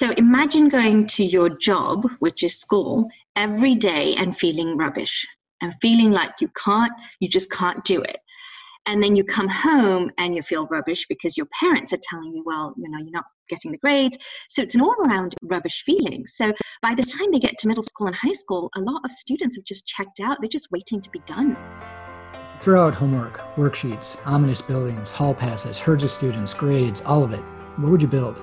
So imagine going to your job, which is school, every day and feeling rubbish and feeling like you can't, you just can't do it. And then you come home and you feel rubbish because your parents are telling you, well, you know, you're not getting the grades. So it's an all around rubbish feeling. So by the time they get to middle school and high school, a lot of students have just checked out. They're just waiting to be done. Throw out homework, worksheets, ominous buildings, hall passes, herds of students, grades, all of it. What would you build?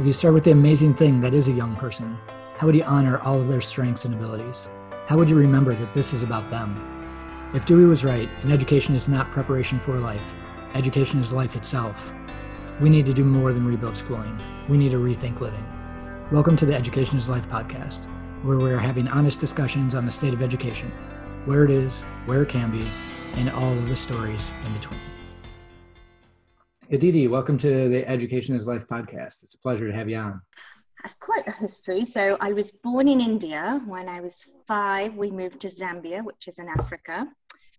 If you start with the amazing thing that is a young person, how would you honor all of their strengths and abilities? How would you remember that this is about them? If Dewey was right, and education is not preparation for life, education is life itself, we need to do more than rebuild schooling. We need to rethink living. Welcome to the Education is Life podcast, where we're having honest discussions on the state of education, where it is, where it can be, and all of the stories in between. Aditi, welcome to the Education is Life podcast. It's a pleasure to have you on. I have quite a history. So I was born in India. When I was five, we moved to Zambia, which is in Africa.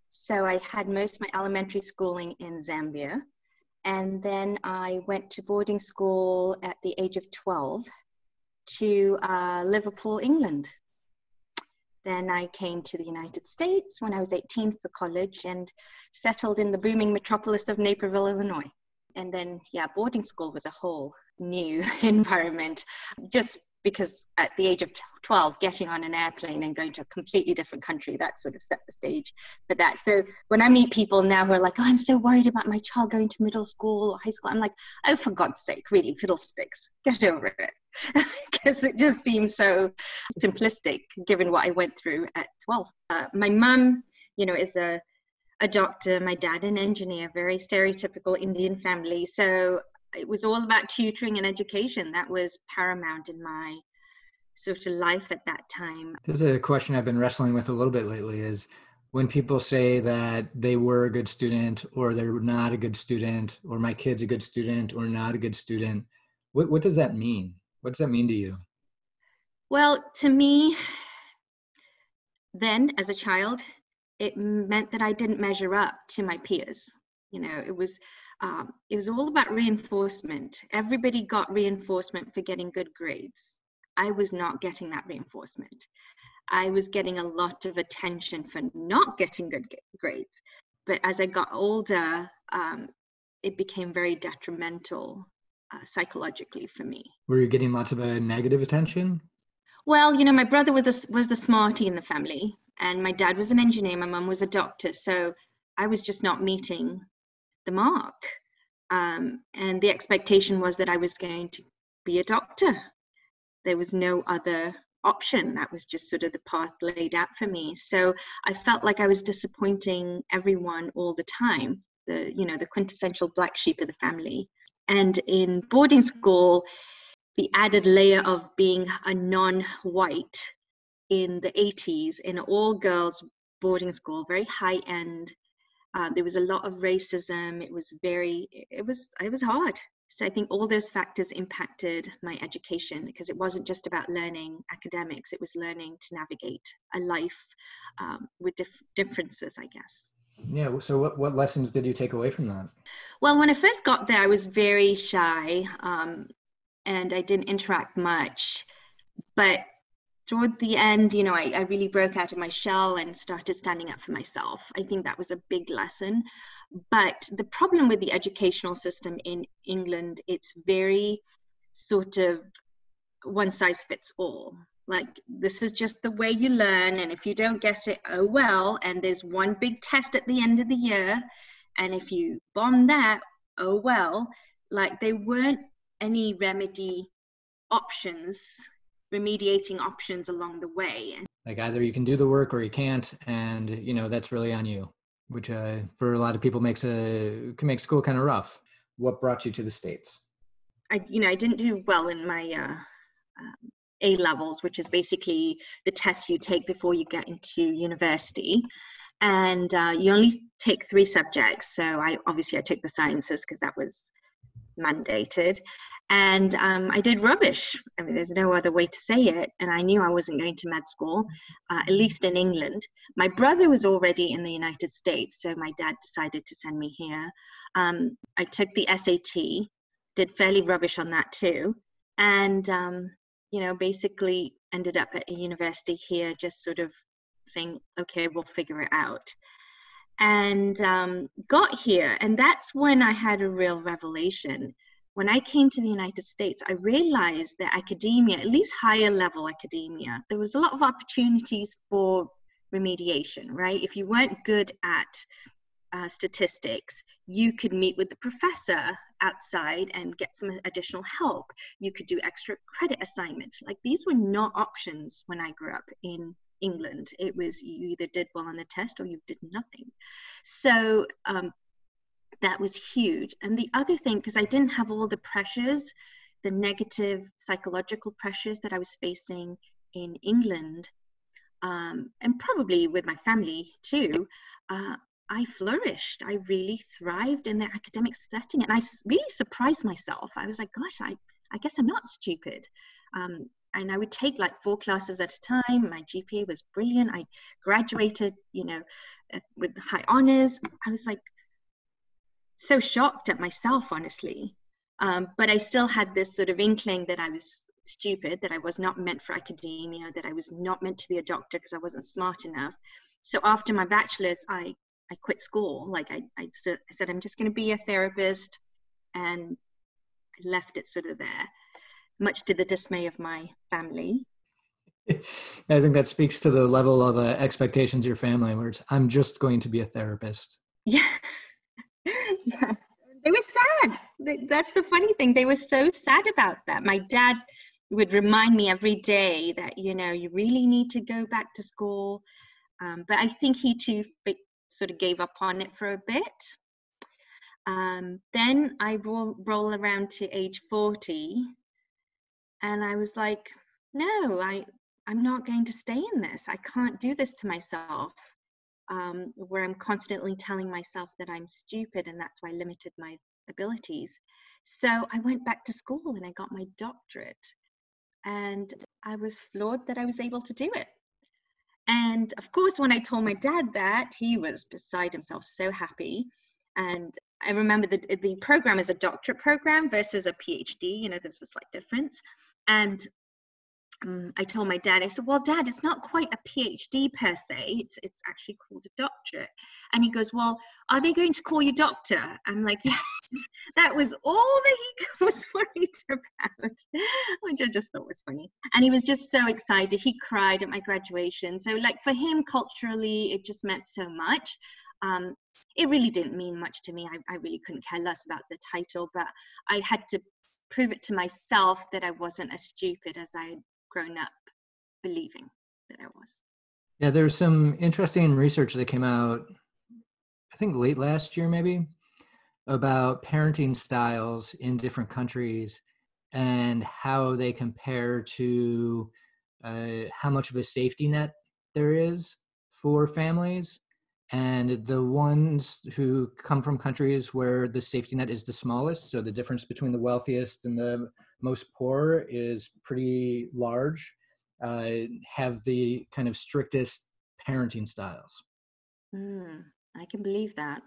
So I had most of my elementary schooling in Zambia. And then I went to boarding school at the age of 12 to uh, Liverpool, England. Then I came to the United States when I was 18 for college and settled in the booming metropolis of Naperville, Illinois and then yeah boarding school was a whole new environment just because at the age of 12 getting on an airplane and going to a completely different country that sort of set the stage for that. So when i meet people now who are like oh i'm so worried about my child going to middle school or high school i'm like oh for god's sake really fiddlesticks get over it. Because it just seems so simplistic given what i went through at 12 uh, my mum you know is a a doctor, my dad an engineer, very stereotypical Indian family. So it was all about tutoring and education. That was paramount in my sort of life at that time. There's a question I've been wrestling with a little bit lately is when people say that they were a good student or they're not a good student or my kid's a good student or not a good student, what, what does that mean? What does that mean to you? Well, to me, then as a child, it meant that I didn't measure up to my peers. You know, it was um, it was all about reinforcement. Everybody got reinforcement for getting good grades. I was not getting that reinforcement. I was getting a lot of attention for not getting good grades. But as I got older, um, it became very detrimental uh, psychologically for me. Were you getting lots of uh, negative attention? Well, you know, my brother was the, was the smarty in the family and my dad was an engineer my mum was a doctor so i was just not meeting the mark. Um, and the expectation was that i was going to be a doctor. There was no other option. That was just sort of the path laid out for me. So i felt like i was disappointing everyone all the time the you know the quintessential black sheep of the family. And in boarding school the added layer of being a non-white in the 80s in an all girls boarding school, very high end. Uh, there was a lot of racism. It was very, it was, it was hard. So I think all those factors impacted my education because it wasn't just about learning academics. It was learning to navigate a life um, with dif- differences, I guess. Yeah. So what, what lessons did you take away from that? Well, when I first got there, I was very shy um, and I didn't interact much. But toward the end, you know, I, I really broke out of my shell and started standing up for myself. I think that was a big lesson. But the problem with the educational system in England, it's very sort of one size fits all. Like, this is just the way you learn, and if you don't get it, oh well. And there's one big test at the end of the year, and if you bomb that, oh well. Like, there weren't any remedy options remediating options along the way. Like either you can do the work or you can't, and you know that's really on you, which uh, for a lot of people makes a can make school kind of rough. What brought you to the states? I you know I didn't do well in my uh, um, A levels, which is basically the test you take before you get into university, and uh, you only take three subjects. So I obviously I took the sciences because that was mandated and um, I did rubbish. I mean, there's no other way to say it. And I knew I wasn't going to med school, uh, at least in England. My brother was already in the United States, so my dad decided to send me here. Um, I took the SAT, did fairly rubbish on that too. and um, you know basically ended up at a university here just sort of saying okay we'll figure it out and um, got here and that's when i had a real revelation when i came to the united states i realized that academia at least higher level academia there was a lot of opportunities for remediation right if you weren't good at uh, statistics, you could meet with the professor outside and get some additional help. You could do extra credit assignments. Like these were not options when I grew up in England. It was you either did well on the test or you did nothing. So um, that was huge. And the other thing, because I didn't have all the pressures, the negative psychological pressures that I was facing in England, um, and probably with my family too, uh, I flourished. I really thrived in the academic setting. And I really surprised myself. I was like, gosh, I, I guess I'm not stupid. Um, and I would take like four classes at a time. My GPA was brilliant. I graduated, you know, with high honors. I was like so shocked at myself, honestly. Um, but I still had this sort of inkling that I was stupid, that I was not meant for academia, that I was not meant to be a doctor because I wasn't smart enough. So after my bachelor's, I I quit school. Like I, I, I said, I'm just going to be a therapist, and I left it sort of there, much to the dismay of my family. I think that speaks to the level of uh, expectations your family, where it's, I'm just going to be a therapist. Yeah. Yes. They were sad. That's the funny thing. They were so sad about that. My dad would remind me every day that, you know, you really need to go back to school. Um, but I think he too sort of gave up on it for a bit. Um, then I roll, roll around to age 40 and I was like, no, I, I'm not going to stay in this. I can't do this to myself. Um, where I'm constantly telling myself that I'm stupid and that's why I limited my abilities. So I went back to school and I got my doctorate. And I was floored that I was able to do it. And of course, when I told my dad that, he was beside himself, so happy. And I remember that the program is a doctorate program versus a PhD. You know, there's a slight difference. And um, I told my dad, I said, Well, dad, it's not quite a PhD per se, it's, it's actually called a doctorate. And he goes, Well, are they going to call you doctor? I'm like, Yes, that was all that he was worried about, which I just thought was funny. And he was just so excited. He cried at my graduation. So, like, for him, culturally, it just meant so much. Um, it really didn't mean much to me. I, I really couldn't care less about the title, but I had to prove it to myself that I wasn't as stupid as I grown up believing that I was. Yeah, there's some interesting research that came out, I think late last year, maybe, about parenting styles in different countries and how they compare to uh, how much of a safety net there is for families. And the ones who come from countries where the safety net is the smallest, so the difference between the wealthiest and the most poor is pretty large, uh, have the kind of strictest parenting styles. Mm, I can believe that.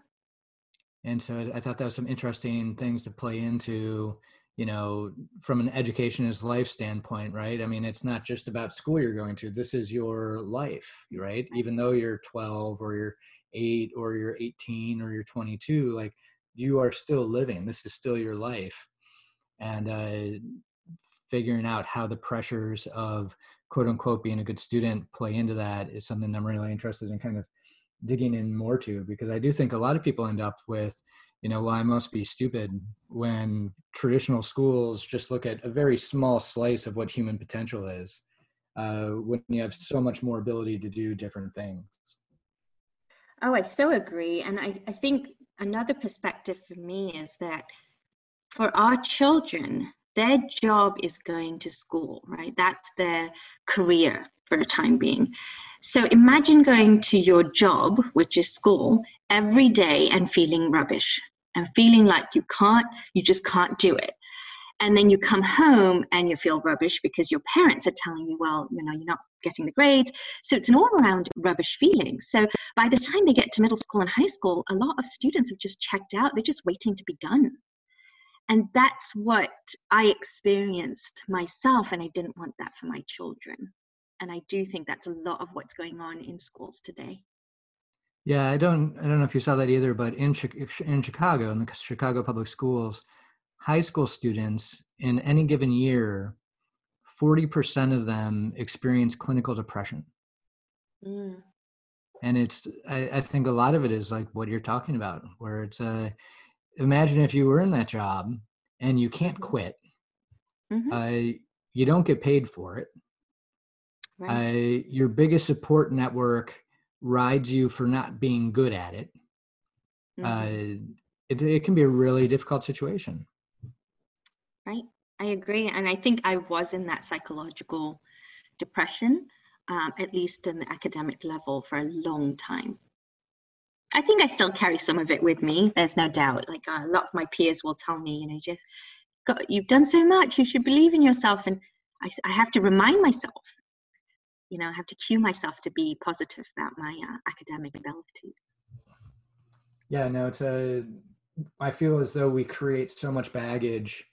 And so I thought that was some interesting things to play into, you know, from an Education is Life standpoint, right? I mean, it's not just about school you're going to. This is your life, right? Even though you're 12 or you're 8 or you're 18 or you're 22, like you are still living. This is still your life and uh, figuring out how the pressures of quote unquote being a good student play into that is something I'm really interested in kind of digging in more to because I do think a lot of people end up with, you know, well, I must be stupid when traditional schools just look at a very small slice of what human potential is uh, when you have so much more ability to do different things. Oh, I so agree. And I, I think another perspective for me is that for our children, their job is going to school, right? That's their career for the time being. So imagine going to your job, which is school, every day and feeling rubbish and feeling like you can't, you just can't do it. And then you come home and you feel rubbish because your parents are telling you, well, you know, you're not getting the grades. So it's an all around rubbish feeling. So by the time they get to middle school and high school, a lot of students have just checked out. They're just waiting to be done And that's what I experienced myself, and I didn't want that for my children. And I do think that's a lot of what's going on in schools today. Yeah, I don't I don't know if you saw that either, but in in Chicago, in the Chicago public schools, high school students in any given year, 40% of them experience clinical depression. Mm. And it's I, I, think a lot of it is like what you're talking about, where it's a imagine if you were in that job and you can't mm-hmm. quit. Mm-hmm. Uh, you don't get paid for it. Right. Uh, your biggest support network rides you for not being good at it. Mm-hmm. Uh, it, it can be a really difficult situation. Right. I agree. And I think I was in that psychological depression, um, at least in the academic level, for a long time. I think I still carry some of it with me. There's no doubt. Like uh, a lot of my peers will tell me, you know, just got, you've done so much. You should believe in yourself. And I, I have to remind myself, you know, I have to cue myself to be positive about my uh, academic abilities. Yeah, no, it's a. I feel as though we create so much baggage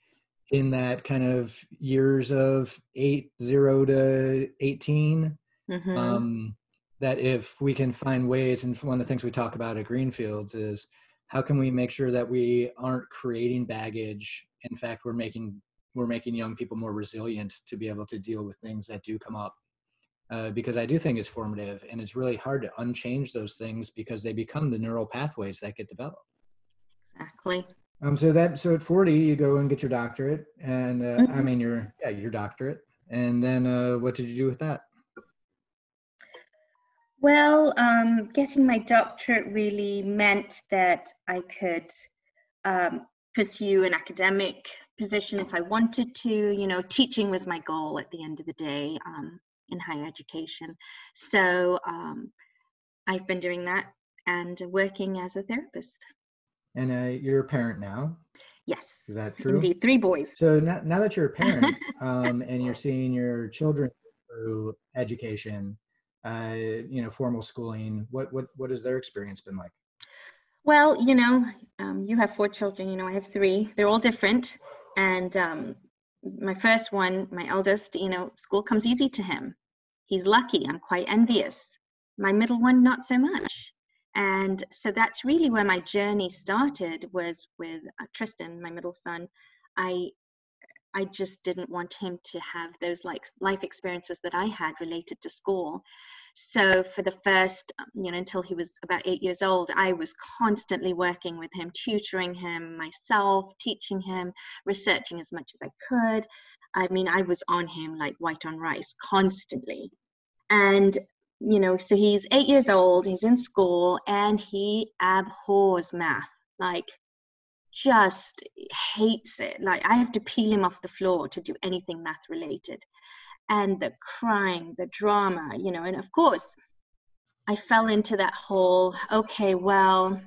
in that kind of years of eight zero to 18 mm-hmm. um, that if we can find ways and one of the things we talk about at greenfields is how can we make sure that we aren't creating baggage. In fact we're making we're making young people more resilient to be able to deal with things that do come up. Uh, because i do think it's formative and it's really hard to unchange those things because they become the neural pathways that get developed. Exactly. Um, so that so at 40 you go and get your doctorate and uh, mm-hmm. I mean your yeah your doctorate. And then uh, what did you do with that? Well, um, getting my doctorate really meant that I could um, pursue an academic position if I wanted to. You know, teaching was my goal at the end of the day um, in higher education. So um, I've been doing that and working as a therapist. And uh, you're a parent now. Yes. Is that true? Indeed, three boys. So now, now that you're a parent um, and you're seeing your children through education, uh, you know, formal schooling, what what what has their experience been like? Well, you know, um, you have four children. You know, I have three. They're all different, and um, my first one, my eldest, you know, school comes easy to him. He's lucky. I'm quite envious. My middle one, not so much and so that's really where my journey started was with uh, tristan my middle son i i just didn't want him to have those like life experiences that i had related to school. So for the first um, you know until he was about eight years old i was constantly working with him tutoring him myself teaching him researching as much as i could. I mean i was on him like white on rice constantly. And you know, so he's eight years old, he's in school, and he abhors math. Like, just hates it. Like, I have to peel him off the floor to do anything math related. And the crying, the drama, you know, and of course, I fell into that whole, okay, well,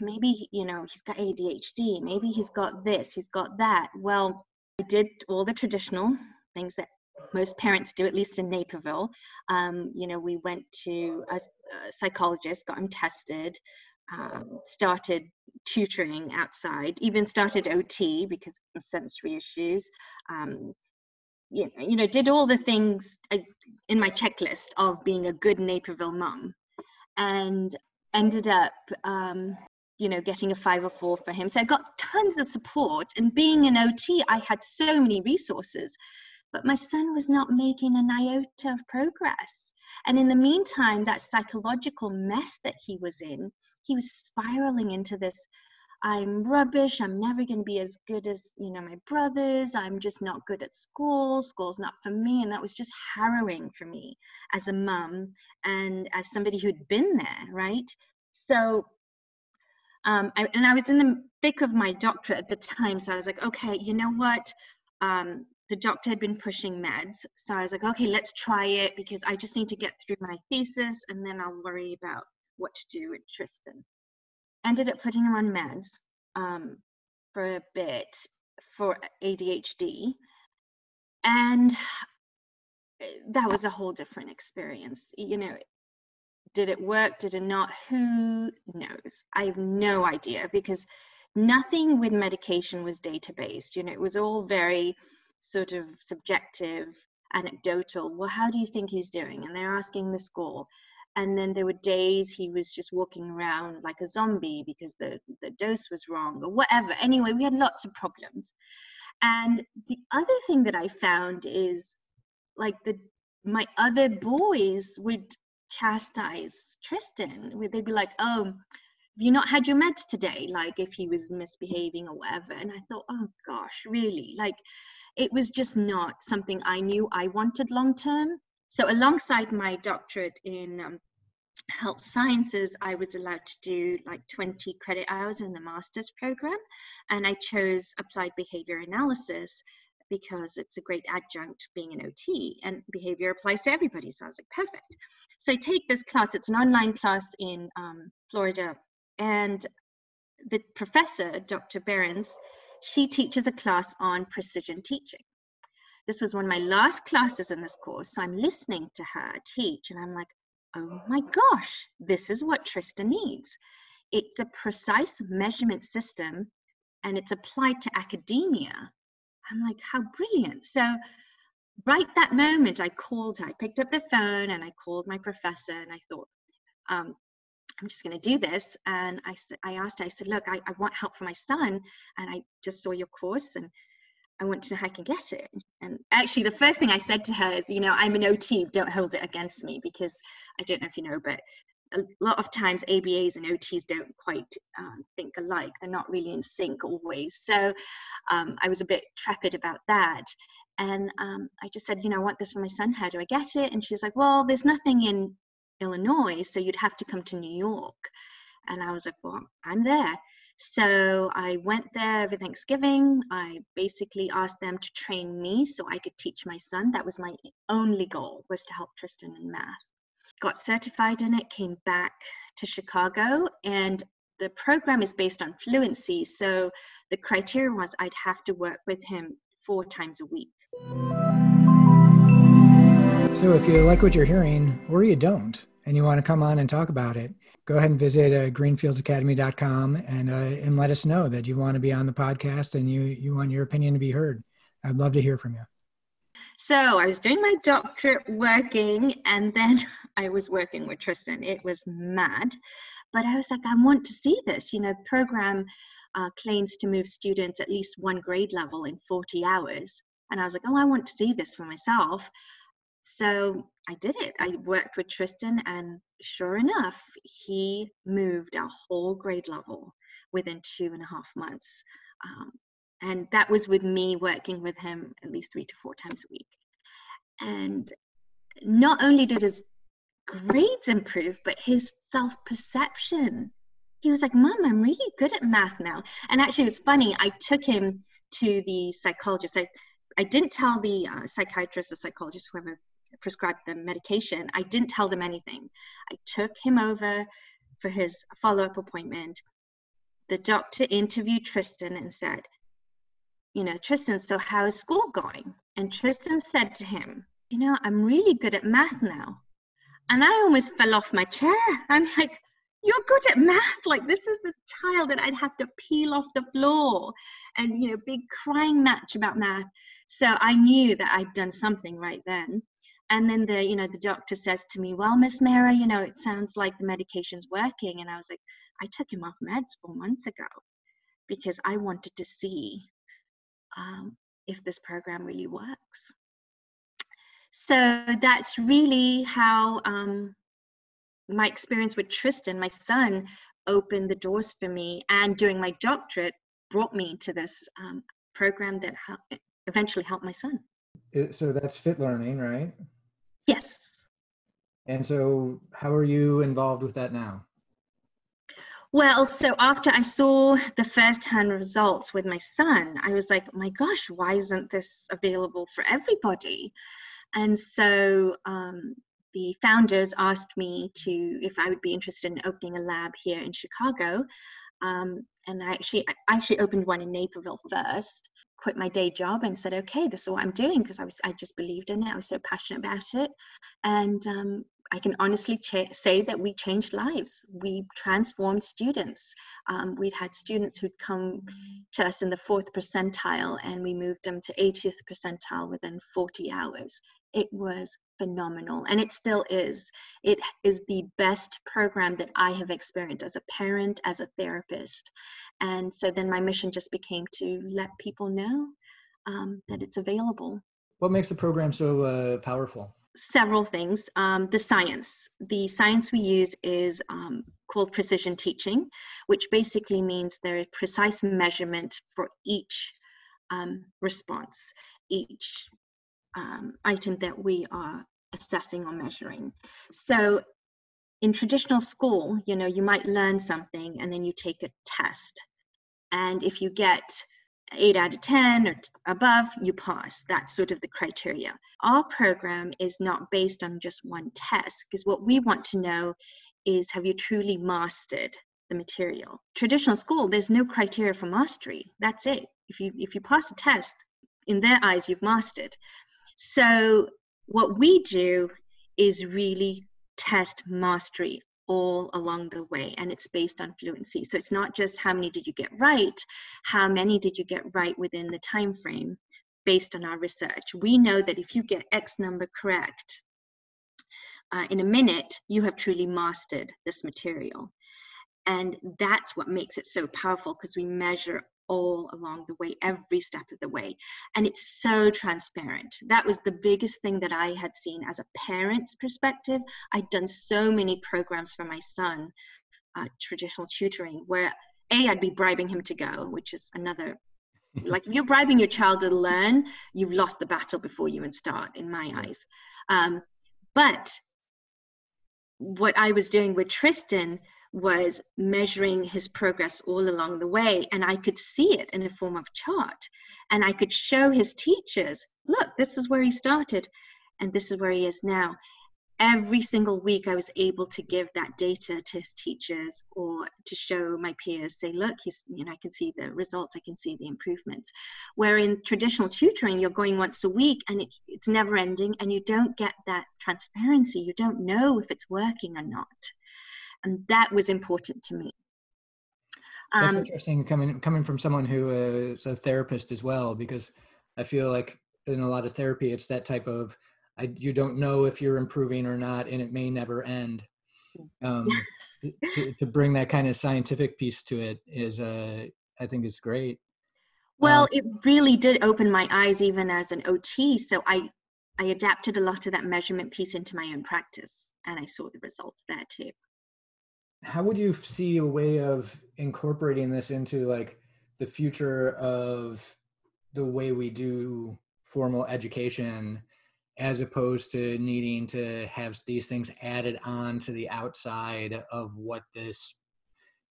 maybe, you know, he's got ADHD, maybe he's got this, he's got that. Well, I did all the traditional things that most parents do, at least in Naperville. Um, you know, we went to a, a psychologist, got him tested, um, started tutoring outside, even started OT because of sensory issues. Um, you, know, you know, did all the things uh, in my checklist of being a good Naperville mom, and ended up, um, you know, getting a 504 for him. So I got tons of support, and being an OT, I had so many resources but my son was not making an iota of progress. And in the meantime, that psychological mess that he was in, he was spiraling into this I'm rubbish. I'm never going to be as good as, you know, my brothers. I'm just not good at school. School's not for me. And that was just harrowing for me as a mum and as somebody who'd been there, right? So, um, I, and I was in the thick of my doctorate at the time. So I was like, okay, you know what? Um, the doctor had been pushing meds. So I was like, okay, let's try it because I just need to get through my thesis and then I'll worry about what to do with Tristan. Ended up putting him on meds um, for a bit for ADHD. And that was a whole different experience. You know, did it work? Did it not? Who knows? I have no idea because nothing with medication was data based. You know, it was all very sort of subjective, anecdotal. Well, how do you think he's doing? And they're asking the school. And then there were days he was just walking around like a zombie because the, the dose was wrong or whatever. Anyway, we had lots of problems. And the other thing that I found is like the my other boys would chastise Tristan. They'd be like, "Oh, have you not had your meds today?" Like if he was misbehaving or whatever. And I thought, "Oh gosh, really?" Like it was just not something I knew I wanted long term. So alongside my doctorate in um, health sciences, I was allowed to do like 20 credit hours in the master's program, and I chose applied behavior analysis because it's a great adjunct being an OT and behavior applies to everybody. So I was like, perfect. So I take this class, it's an online class in um, Florida, and the professor, Dr. Behrens, she teaches a class on precision teaching. This was one of my last classes in this course, so I'm listening to her teach, and I'm like, oh my gosh, this is what Tristan needs. It's a precise measurement system and it's applied to academia. I'm like, how brilliant. So, right that moment, I called. I picked up the phone and I called my professor and I thought, um, I'm just going to do this. And I, I asked her, I said, look, I, I want help for my son. And I just saw your course and I want to know how I can get it. And actually, the first thing I said to her is, you know, I'm an OT, don't hold it against me because I don't know if you know, but a lot of times ABAs and OTs don't quite um, think alike. They're not really in sync always. So um, I was a bit trepid about that. And um, I just said, you know, I want this for my son. How do I get it? And she's like, well, there's nothing in Illinois, so you'd have to come to New York. And I was like, well, I'm there. So I went there over Thanksgiving. I basically asked them to train me so I could teach my son. That was my only goal was to help Tristan in math. Got certified in it, came back to Chicago, and the program is based on fluency. So the criteria was I'd have to work with him four times a week. So if you like what you're hearing, or you don't, and you want to come on and talk about it, go ahead and visit uh, greenfieldsacademy.com and uh, and let us know that you want to be on the podcast and you you want your opinion to be heard. I'd love to hear from you. So I was doing my doctorate working, and then I was working with Tristan. It was mad, but I was like, I want to see this. You know, program uh, claims to move students at least one grade level in 40 hours, and I was like, oh, I want to see this for myself. So I did it. I worked with Tristan, and sure enough, he moved a whole grade level within two and a half months. Um, and that was with me working with him at least three to four times a week. And not only did his grades improve, but his self perception. He was like, Mom, I'm really good at math now. And actually, it was funny. I took him to the psychologist. I, I didn't tell the uh, psychiatrist or psychologist, whoever prescribed the medication, I didn't tell them anything. I took him over for his follow up appointment. The doctor interviewed Tristan and said, You know, Tristan, so how is school going? And Tristan said to him, You know, I'm really good at math now. And I almost fell off my chair. I'm like, You're good at math. Like, this is the child that I'd have to peel off the floor and, you know, big crying match about math. So I knew that I'd done something right then and then the you know the doctor says to me well miss mara you know it sounds like the medication's working. And i was like i took him off meds four months ago because i wanted to see um, if this program really works. So that's really how um, my experience with tristan my son opened the doors for me and doing my doctorate brought me to this um, program that eventually helped my son. So that's fit learning right Yes. And so, how are you involved with that now? Well, so after I saw the first hand results with my son, I was like, my gosh, why isn't this available for everybody? And so um, the founders asked me to if I would be interested in opening a lab here in Chicago. Um, and I actually, I actually opened one in Naperville first quit my day job and said, okay, this is what I'm doing because I was I just believed in it. I was so passionate about it, and um, I can honestly cha- say that we changed lives. We transformed students. Um, we'd had students who'd come to us in the fourth percentile, and we moved them to 80th percentile within 40 hours. It was phenomenal, and it still is. It is the best program that I have experienced as a parent, as a therapist. And so then my mission just became to let people know um, that it's available. What makes the program so uh, powerful? several things. Um, the science. The science we use is um, called precision teaching, which basically means there is precise measurement for each um, response, each um, item that we are assessing or measuring. So in traditional school, you know, you might learn something and then you take a test. And if you get 8 out of 10 or above, you pass. That's sort of the criteria. Our program is not based on just one test because what we want to know is have you truly mastered the material? Traditional school, there's no criteria for mastery. That's it. If you if you pass a test, in their eyes, you've mastered. So what we do is really test mastery all along the way and it's based on fluency. So it's not just how many did you get right how many did you get right within the time frame based on our research. We know that if you get x number correct uh, in a minute you have truly mastered this material. And that's what makes it so powerful because we measure all along the way, every step of the way. And it's so transparent. That was the biggest thing that I had seen as a parent's perspective. I'd done so many programs for my son, uh, traditional tutoring, where A, I'd be bribing him to go, which is another. like if you're bribing your child to learn, you've lost the battle before you even start, in my eyes. Um, but what I was doing with Tristan was measuring his progress all along the way and i could see it in a form of chart. And i could show his teachers look this is where he started and this is where he is now. Every single week i was able to give that data to his teachers or to show my peers say look he's you know i can see the results i can see the improvements. Where in traditional tutoring you're going once a week and it, it's never ending and you don't get that transparency. You don't know if it's working or not and that was important to me. That's um, interesting coming coming from someone who is a therapist as well, because I feel like in a lot of therapy, it's that type of I, you don't know if you're improving or not, and it may never end. Um, to, to, bring that kind of scientific piece to it is, uh, I think, is great. Well, um, it really did open my eyes, even as an OT. So I, I adapted a lot of that measurement piece into my own practice, and I saw the results there too how would you see a way of incorporating this into like the future of the way we do formal education as opposed to needing to have these things added on to the outside of what this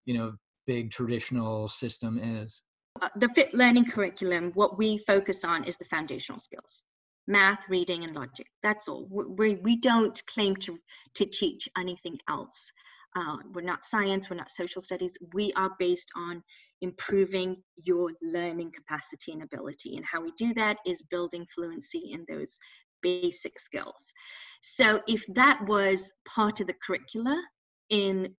you know big traditional system is? Uh, the fit learning curriculum what we focus on is the foundational skills. Math reading and logic. That's all. We, we don't claim to to teach anything else uh, we're not science, we're not social studies. We are based on improving your learning capacity and ability. And how we do that is building fluency in those basic skills. So if that was part of the curricula in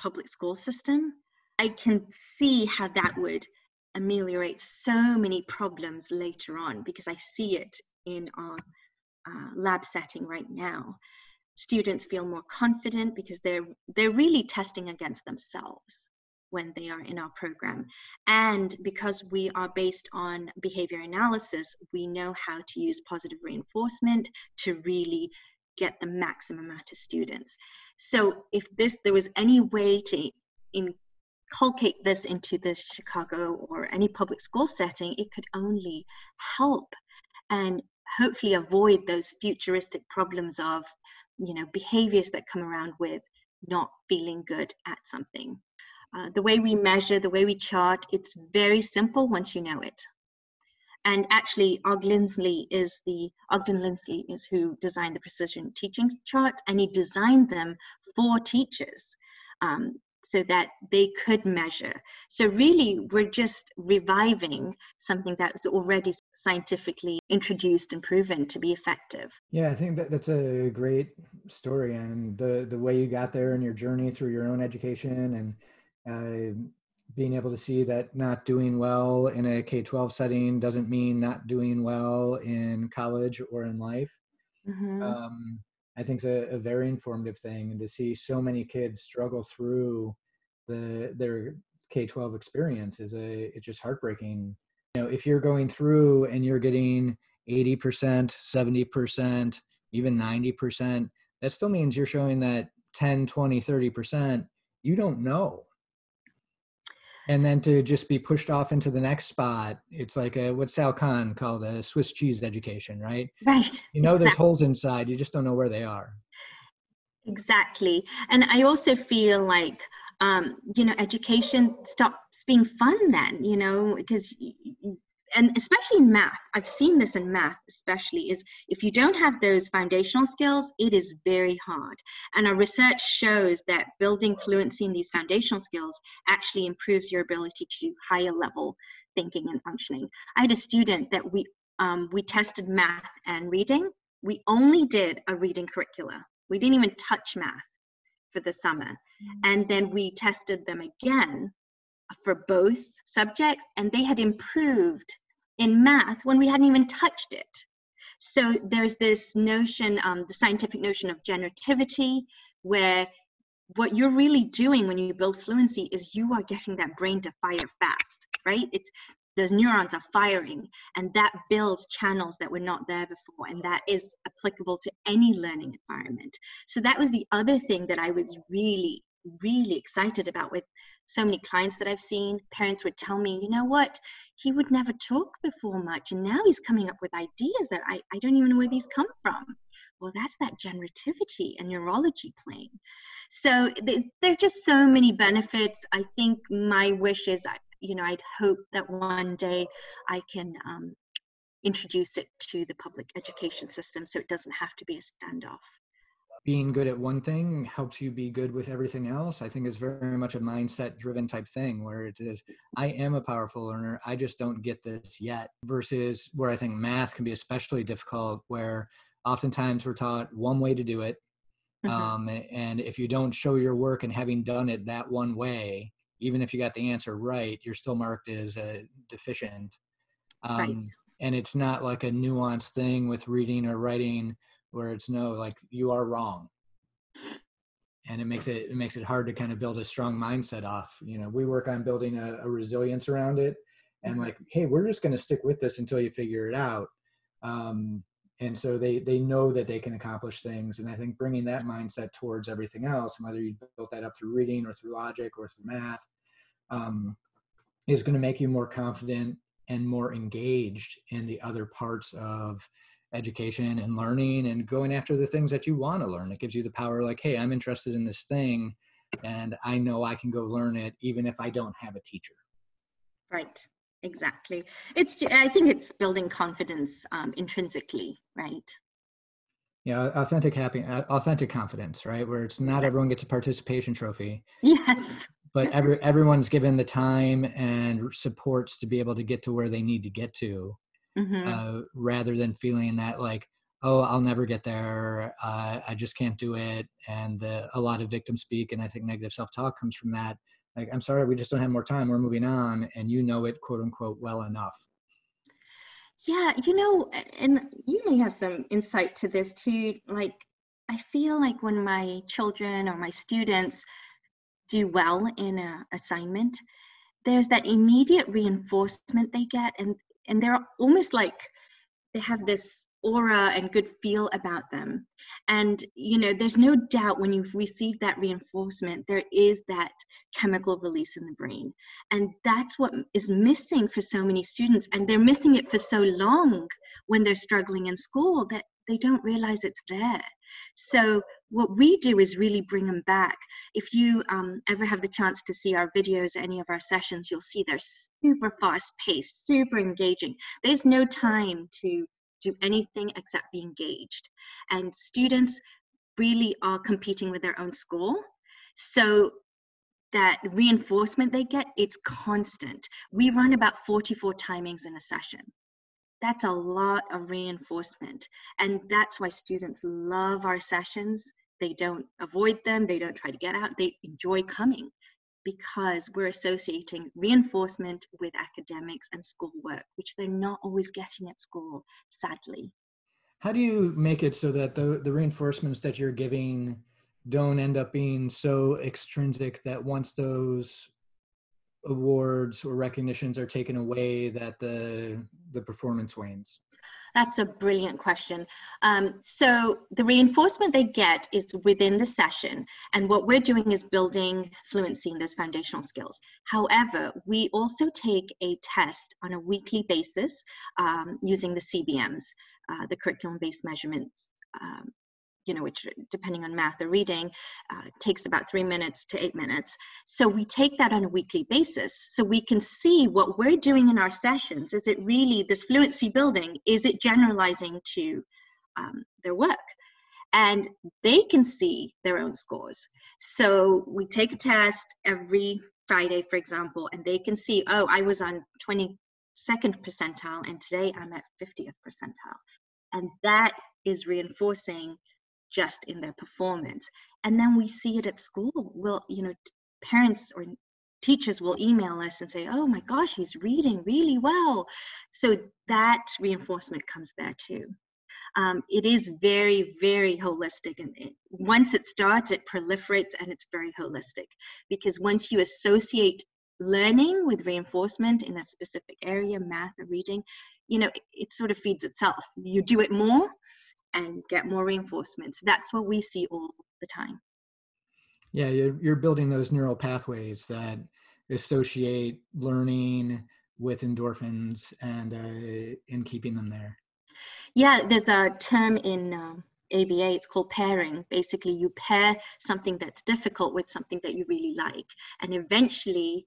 public school system, I can see how that would ameliorate so many problems later on because I see it in our uh, lab setting right now students feel more confident because they're they're really testing against themselves when they are in our program. And because we are based on behavior analysis we know how to use positive reinforcement to really get the maximum amount of students. So if this there was any way to inculcate this into the chicago or any public school setting it could only help and hopefully avoid those futuristic problems of you know behaviors that come around with not feeling good at something. Uh, the way we measure the way we chart it's very simple once you know it. And actually Og Lindsley is the Ogden Lindsley is who designed the precision teaching charts and he designed them for teachers. Um, so that they could measure. So, really, we're just reviving something that was already scientifically introduced and proven to be effective. Yeah, I think that that's a great story, and the the way you got there and your journey through your own education and uh, being able to see that not doing well in a K 12 setting doesn't mean not doing well in college or in life. Mm-hmm. Um, I think is a, a, very informative thing, and to see so many kids struggle through the their K twelve experience is a it's just heartbreaking. You know, if you're going through and you're getting eighty percent, seventy percent, even ninety percent, that still means you're showing that 10, 20, 30 percent you don't know. And then to just be pushed off into the next spot, it's like a what Sal Khan called a Swiss cheese education, right? Right. You know exactly. there's holes inside, you just don't know where they are. Exactly. And I also feel like um, you know, education stops being fun then, you know, because and especially in math i've seen this in math especially is if you don't have those foundational skills it is very hard. And our research shows that building fluency in these foundational skills actually improves your ability to do higher level thinking and functioning. I had a student that we um, we tested math and reading. We only did a reading curricula. We didn't even touch math for the summer. Mm. and then we tested them again for both subjects and they had improved in math when we hadn't even touched it. So there's this notion, um, the scientific notion of generativity, where what you're really doing when you build fluency is you are getting that brain to fire fast, right? It's those neurons are firing, and that builds channels that were not there before, and that is applicable to any learning environment. So that was the other thing that I was really, really excited about with so many clients that I've seen, parents would tell me, you know what, he would never talk before much, and now he's coming up with ideas that I, I don't even know where these come from. Well, that's that generativity and neurology playing. So th- there are just so many benefits. I think my wish is, you know, I'd hope that one day I can um, introduce it to the public education system so it doesn't have to be a standoff being good at one thing helps you be good with everything else. I think it's very much a mindset driven type thing where it is, I am a powerful learner. I just don't get this yet versus where I think math can be especially difficult where oftentimes we're taught one way to do it. Mm-hmm. Um, and if you don't show your work and having done it that one way, even if you got the answer right, you're still marked as a deficient. Um, right. And it's not like a nuanced thing with reading or writing where it's no like you are wrong and it makes it it makes it hard to kind of build a strong mindset off you know we work on building a, a resilience around it and mm-hmm. like hey we're just going to stick with this until you figure it out um, and so they they know that they can accomplish things and i think bringing that mindset towards everything else whether you built that up through reading or through logic or through math um, is going to make you more confident and more engaged in the other parts of education and learning and going after the things that you want to learn. It gives you the power, like, hey, I'm interested in this thing and I know I can go learn it even if I don't have a teacher. Right, exactly. It's, I think it's building confidence um, intrinsically, right? Yeah, authentic happy, authentic confidence, right? Where it's not everyone gets a participation trophy. Yes. But every everyone's given the time and supports to be able to get to where they need to get to mm-hmm. uh, rather than feeling that like oh i'll never get there uh, i just can't do it and the, a lot of victim speak and i think negative self-talk comes from that like i'm sorry we just don't have more time we're moving on and you know it quote unquote well enough yeah you know and you may have some insight to this too like i feel like when my children or my students do well in a assignment there's that immediate reinforcement they get and and they're almost like they have this aura and good feel about them. And you know there's no doubt when you've received that reinforcement there is that chemical release in the brain. And that's what is missing for so many students. And they're missing it for so long when they're struggling in school that they don't realize it's there so what we do is really bring them back. If you um, ever have the chance to see our videos, any of our sessions, you'll see they're super fast paced, super engaging. There's no time to do anything except be engaged. And students really are competing with their own score. So that reinforcement they get, it's constant. We run about 44 timings in a session. That's a lot of reinforcement. And that's why students love our sessions. They don't avoid them, they don't try to get out, they enjoy coming because we're associating reinforcement with academics and schoolwork, which they're not always getting at school, sadly. How do you make it so that the, the reinforcements that you're giving don't end up being so extrinsic that once those awards or recognitions are taken away that the the performance wanes that's a brilliant question. Um, so the reinforcement they get is within the session, and what we're doing is building fluency in those foundational skills. However, we also take a test on a weekly basis um, using the CBMs, uh, the curriculum-based measurements um, you know, which depending on math or reading, uh, takes about three minutes to eight minutes. So we take that on a weekly basis so we can see what we're doing in our sessions. Is it really this fluency building? Is it generalizing to um, their work? And they can see their own scores. So we take a test every Friday, for example, and they can see, oh, I was on 22nd percentile and today I'm at 50th percentile. And that is reinforcing just in their performance. And then we see it at school. Well you know parents or teachers will email us and say oh my gosh he's reading really well. So that reinforcement comes there too. Um, it is very very holistic and it, once it starts it proliferates and it's very holistic. Because once you associate learning with reinforcement in a specific area math or reading you know it, it sort of feeds itself. You do it more and get more reinforcements. That's what we see all the time. Yeah, you're, you're building those neural pathways that associate learning with endorphins and uh, in keeping them there. Yeah, there's a term in um, ABA, it's called pairing. Basically, you pair something that's difficult with something that you really like, and eventually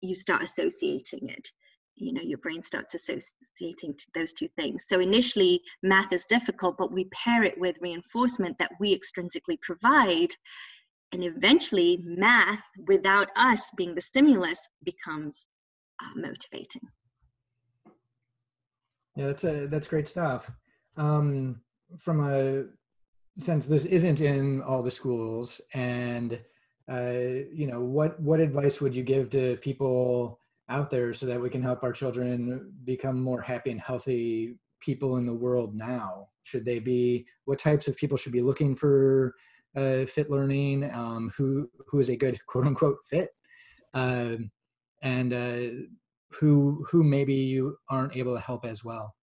you start associating it you know your brain starts associating those two things. So initially math is difficult but we pair it with reinforcement that we extrinsically provide. And eventually math without us being the stimulus becomes uh, motivating. Yeah that's a that's great stuff. Um, from a since this isn't in all the schools and uh, you know what what advice would you give to people out there so that we can help our children become more happy and healthy people in the world now. Should they be what types of people should be looking for uh, fit learning? Um, who who is a good quote unquote fit? Um, and uh, who who maybe you aren't able to help as well.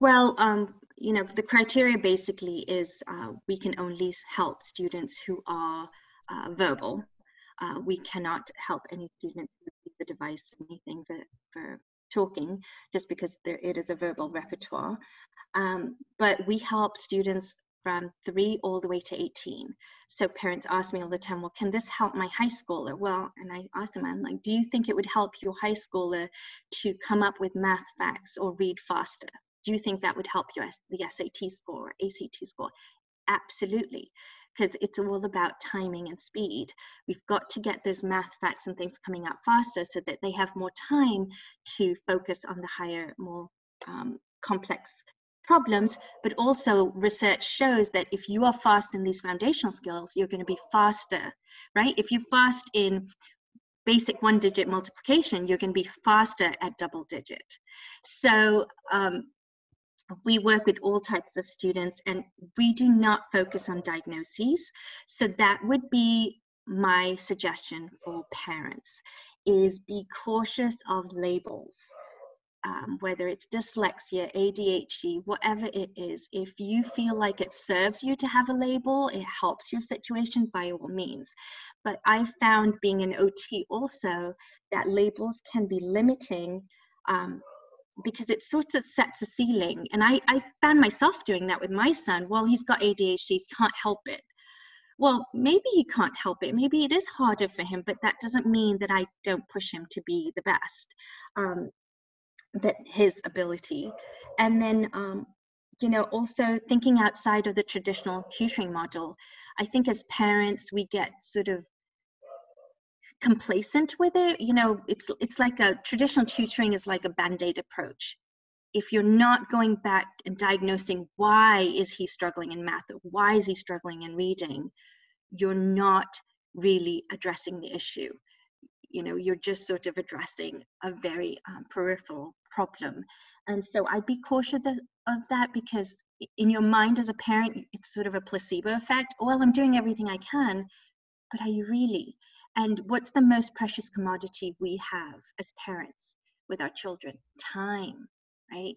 Well um, you know the criteria basically is uh, we can only help students who are uh, verbal. Uh, we cannot help any students the device anything for, for talking just because there, it is a verbal repertoire. Um, but we help students from three all the way to 18. So parents ask me all the time, well, can this help my high schooler? Well, and I ask them, I'm like, do you think it would help your high schooler to come up with math facts or read faster? Do you think that would help your the SAT score or ACT score? Absolutely because it's all about timing and speed. We've got to get those math facts and things coming out faster so that they have more time to focus on the higher, more um, complex problems. But also, research shows that if you are fast in these foundational skills, you're going to be faster, right? If you're fast in basic one digit multiplication, you're going to be faster at double digit. So, um, we work with all types of students and we do not focus on diagnoses. So that would be my suggestion for parents is be cautious of labels. Um, whether it's dyslexia, ADHD, whatever it is, if you feel like it serves you to have a label, it helps your situation by all means. But I found being an OT also that labels can be limiting um, because it sort of sets a ceiling. And I, I found myself doing that with my son. Well, he's got ADHD, can't help it. Well, maybe he can't help it. Maybe it is harder for him, but that doesn't mean that I don't push him to be the best, um, that his ability. And then, um, you know, also thinking outside of the traditional tutoring model. I think as parents, we get sort of complacent with it you know it's it's like a traditional tutoring is like a band-aid approach. If you're not going back and diagnosing why is he struggling in math why is he struggling in reading you're not really addressing the issue. You know you're just sort of addressing a very um, peripheral problem. And so i'd be cautious of that because in your mind as a parent it's sort of a placebo effect. Well i'm doing everything i can but are you really and what's the most precious commodity we have as parents with our children? Time right?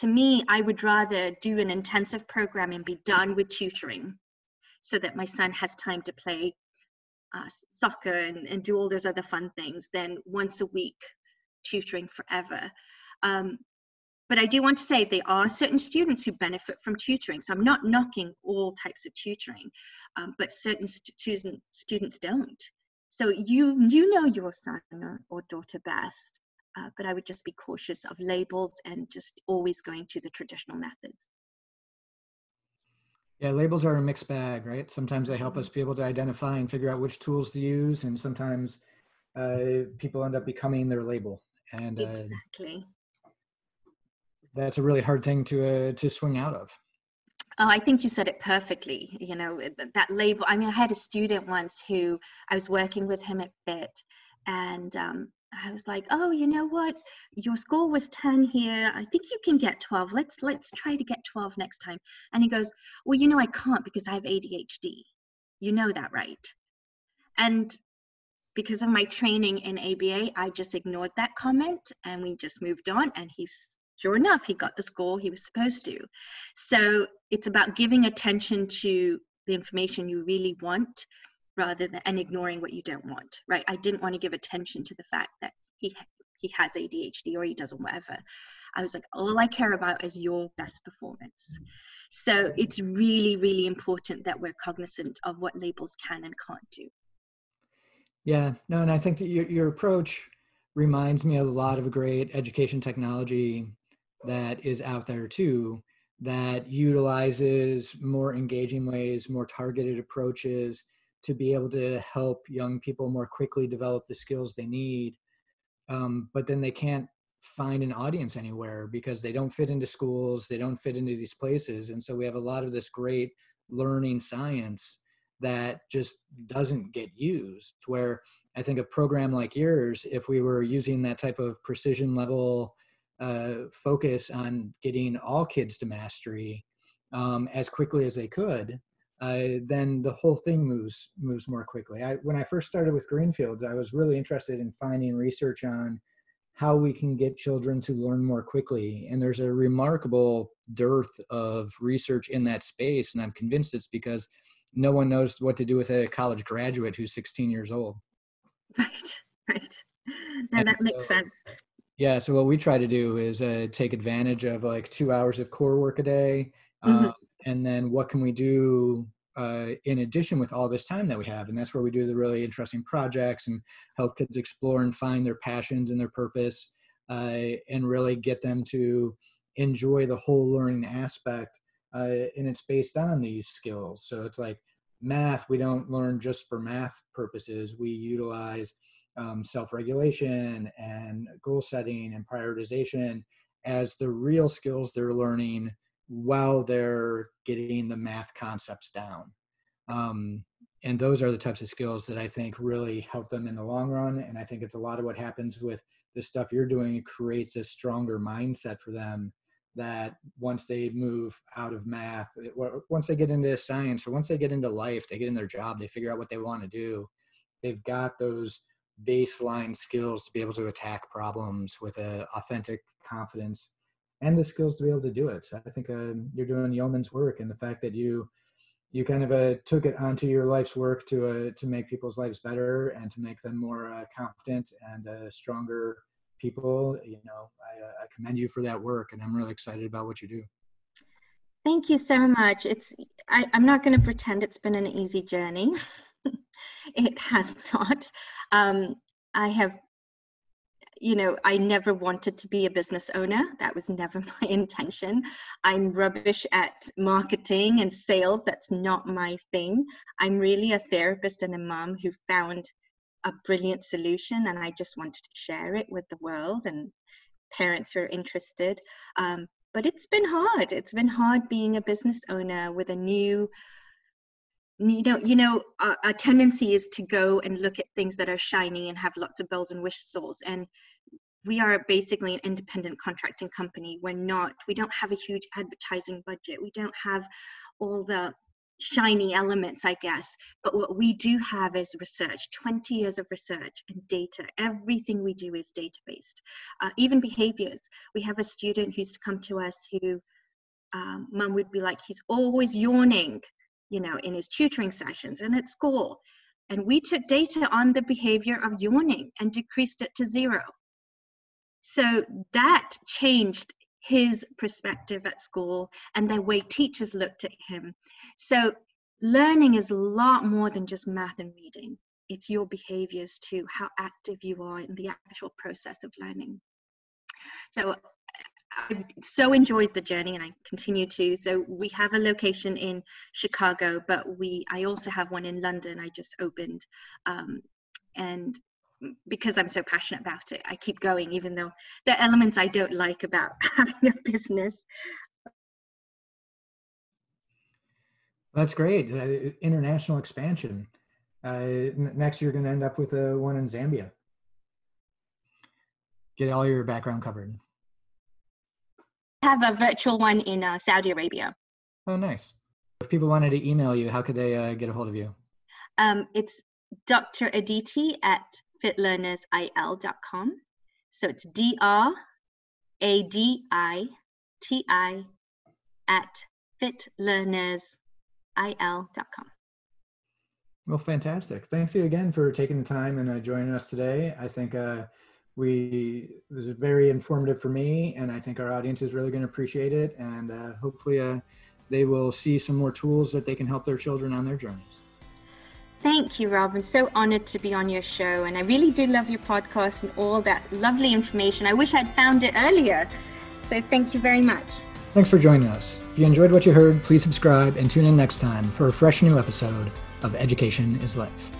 To me i would rather do an intensive program and be done with tutoring so that my son has time to play uh, soccer and, and do all those other fun things than once a week tutoring forever. Um, but I do want to say there are certain students who benefit from tutoring. So I'm not knocking all types of tutoring, um, but certain student, students don't. So you you know your son or, or daughter best, uh, but I would just be cautious of labels and just always going to the traditional methods. Yeah, labels are a mixed bag, right? Sometimes they help us be able to identify and figure out which tools to use, and sometimes uh, people end up becoming their label. And uh, exactly that's a really hard thing to uh, to swing out of. Oh, I think you said it perfectly. You know, that label. I mean, I had a student once who I was working with him at FIT, and um, I was like, "Oh, you know what? Your score was ten here. I think you can get twelve. Let's let's try to get twelve next time." And he goes, "Well, you know, I can't because I have ADHD. You know that, right?" And because of my training in ABA, I just ignored that comment and we just moved on. And he's sure enough, he got the score he was supposed to. So it's about giving attention to the information you really want rather than and ignoring what you don't want, right? I didn't want to give attention to the fact that he he has ADHD or he doesn't whatever. I was like, all I care about is your best performance. So it's really, really important that we're cognizant of what labels can and can't do. Yeah, no, and I think that your, your approach reminds me of a lot of great education technology that is out there too that utilizes more engaging ways, more targeted approaches to be able to help young people more quickly develop the skills they need. Um, but then they can't find an audience anywhere because they don't fit into schools, they don't fit into these places. And so we have a lot of this great learning science that just doesn't get used. Where I think a program like yours, if we were using that type of precision level uh, focus on getting all kids to mastery um, as quickly as they could, uh, then the whole thing moves moves more quickly. I, when I first started with Greenfields, I was really interested in finding research on how we can get children to learn more quickly. And there's a remarkable dearth of research in that space, and I'm convinced it's because no one knows what to do with a college graduate who's 16 years old. Right, right. No, that makes sense. Yeah. So what we try to do is uh, take advantage of like two hours of core work a day, mm-hmm. um, and then what can we do uh, in addition with all this time that we have? And that's where we do the really interesting projects and help kids explore and find their passions and their purpose, uh, and really get them to enjoy the whole learning aspect. Uh, and it's based on these skills. So it's like math. We don't learn just for math purposes. We utilize um, self-regulation and goal setting and prioritization as the real skills they're learning while they're getting the math concepts down. Um, and those are the types of skills that i think really help them in the long run and i think it's a lot of what happens with the stuff you're doing it creates a stronger mindset for them that once they move out of math once they get into science or once they get into life they get in their job they figure out what they want to do. They've got those baseline skills to be able to attack problems with a authentic confidence and the skills to be able to do it. So I think uh, you're doing yeoman's work, and the fact that you you kind of uh, took it onto your life's work to uh, to make people's lives better and to make them more uh, confident and uh, stronger people. You know, I, uh, I commend you for that work, and I'm really excited about what you do. Thank you so much. It's I, I'm not going to pretend it's been an easy journey. it has not. Um, I have, you know, I never wanted to be a business owner. That was never my intention. I'm rubbish at marketing and sales. That's not my thing. I'm really a therapist and a mom who found a brilliant solution and I just wanted to share it with the world and parents who are interested. Um, but it's been hard. It's been hard being a business owner with a new you know you know our, our, tendency is to go and look at things that are shiny and have lots of bells and whistles. And we are basically an independent contracting company. We're not we don't have a huge advertising budget. We don't have all the shiny elements i guess. But what we do have is research 20 years of research and data. Everything we do is data based uh, even behaviors. We have a student who used to come to us who um, mum would be like he's always yawning you know, in his tutoring sessions and at school. And we took data on the behavior of yawning and decreased it to zero. So that changed his perspective at school and the way teachers looked at him. So learning is a lot more than just math and reading. It's your behaviors too, how active you are in the actual process of learning. So I so enjoyed the journey and I continue to. So we have a location in Chicago, but we I also have one in London. I just opened, um, and because I'm so passionate about it, I keep going, even though there are elements I don't like about having a business. That's great. Uh, international expansion. Uh, next, you're going to end up with a one in Zambia. Get all your background covered have a virtual one in uh, Saudi Arabia. Oh, nice. If people wanted to email you, how could they uh, get a hold of you? Um, it's Dr. Aditi at fitlearnersil.com. So it's D R A D I T I at fitlearnersil.com. Well, fantastic. Thanks you again for taking the time and uh, joining us today. I think uh, we it was very informative for me and i think our audience is really going to appreciate it and uh, hopefully uh, they will see some more tools that they can help their children on their journeys. Thank you rob i'm so honored to be on your show and i really do love your podcast and all that lovely information. I wish i'd found it earlier. So thank you very much. Thanks for joining us. If you enjoyed what you heard please subscribe and tune in next time for a fresh new episode of education is life